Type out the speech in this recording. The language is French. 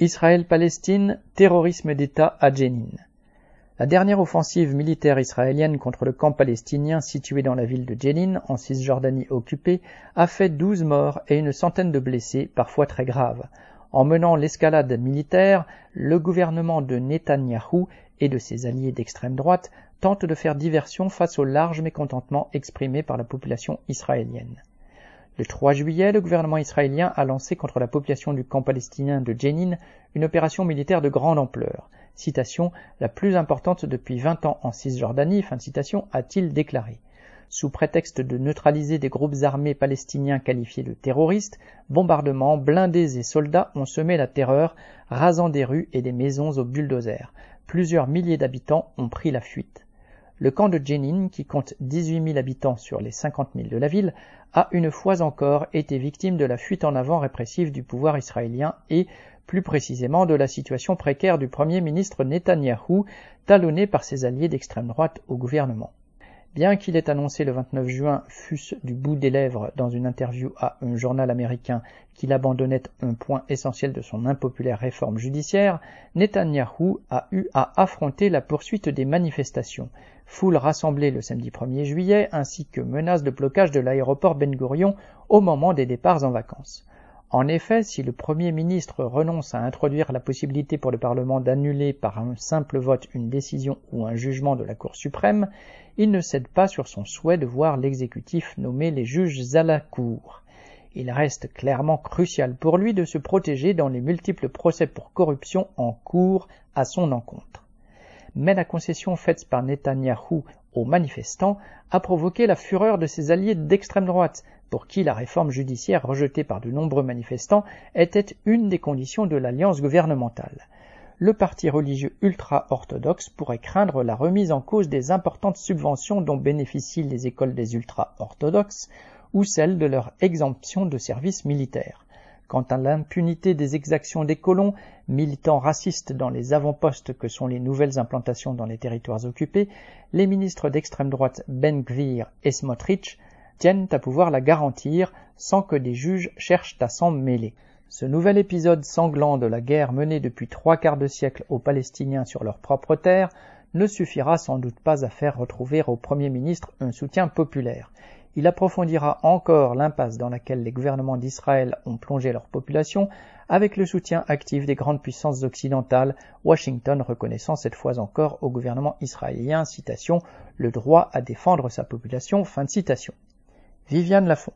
Israël-Palestine, terrorisme d'État à Jenin. La dernière offensive militaire israélienne contre le camp palestinien situé dans la ville de Jenin, en Cisjordanie occupée, a fait 12 morts et une centaine de blessés, parfois très graves. En menant l'escalade militaire, le gouvernement de Netanyahou et de ses alliés d'extrême droite tente de faire diversion face au large mécontentement exprimé par la population israélienne. Le 3 juillet, le gouvernement israélien a lancé contre la population du camp palestinien de Jenin une opération militaire de grande ampleur. Citation, la plus importante depuis 20 ans en Cisjordanie, fin de citation, a-t-il déclaré. Sous prétexte de neutraliser des groupes armés palestiniens qualifiés de terroristes, bombardements, blindés et soldats ont semé la terreur, rasant des rues et des maisons au bulldozer. Plusieurs milliers d'habitants ont pris la fuite. Le camp de Jenin, qui compte 18 000 habitants sur les 50 000 de la ville, a une fois encore été victime de la fuite en avant répressive du pouvoir israélien et, plus précisément, de la situation précaire du Premier ministre Netanyahou, talonné par ses alliés d'extrême droite au gouvernement. Bien qu'il ait annoncé le 29 juin, fût-ce du bout des lèvres, dans une interview à un journal américain, qu'il abandonnait un point essentiel de son impopulaire réforme judiciaire, Netanyahou a eu à affronter la poursuite des manifestations, foule rassemblée le samedi 1er juillet, ainsi que menace de blocage de l'aéroport Ben Gurion au moment des départs en vacances. En effet, si le Premier ministre renonce à introduire la possibilité pour le Parlement d'annuler par un simple vote une décision ou un jugement de la Cour suprême, il ne cède pas sur son souhait de voir l'exécutif nommer les juges à la Cour. Il reste clairement crucial pour lui de se protéger dans les multiples procès pour corruption en cours à son encontre. Mais la concession faite par Netanyahou aux manifestants a provoqué la fureur de ses alliés d'extrême droite, pour qui la réforme judiciaire rejetée par de nombreux manifestants était une des conditions de l'alliance gouvernementale. Le parti religieux ultra-orthodoxe pourrait craindre la remise en cause des importantes subventions dont bénéficient les écoles des ultra-orthodoxes ou celle de leur exemption de service militaire. Quant à l'impunité des exactions des colons, militants racistes dans les avant-postes que sont les nouvelles implantations dans les territoires occupés, les ministres d'extrême droite Ben Gvir et Smotrich tiennent à pouvoir la garantir sans que des juges cherchent à s'en mêler. Ce nouvel épisode sanglant de la guerre menée depuis trois quarts de siècle aux Palestiniens sur leur propre terre ne suffira sans doute pas à faire retrouver au Premier ministre un soutien populaire. Il approfondira encore l'impasse dans laquelle les gouvernements d'Israël ont plongé leur population avec le soutien actif des grandes puissances occidentales, Washington reconnaissant cette fois encore au gouvernement israélien, citation, le droit à défendre sa population, fin citation. Viviane Lafont.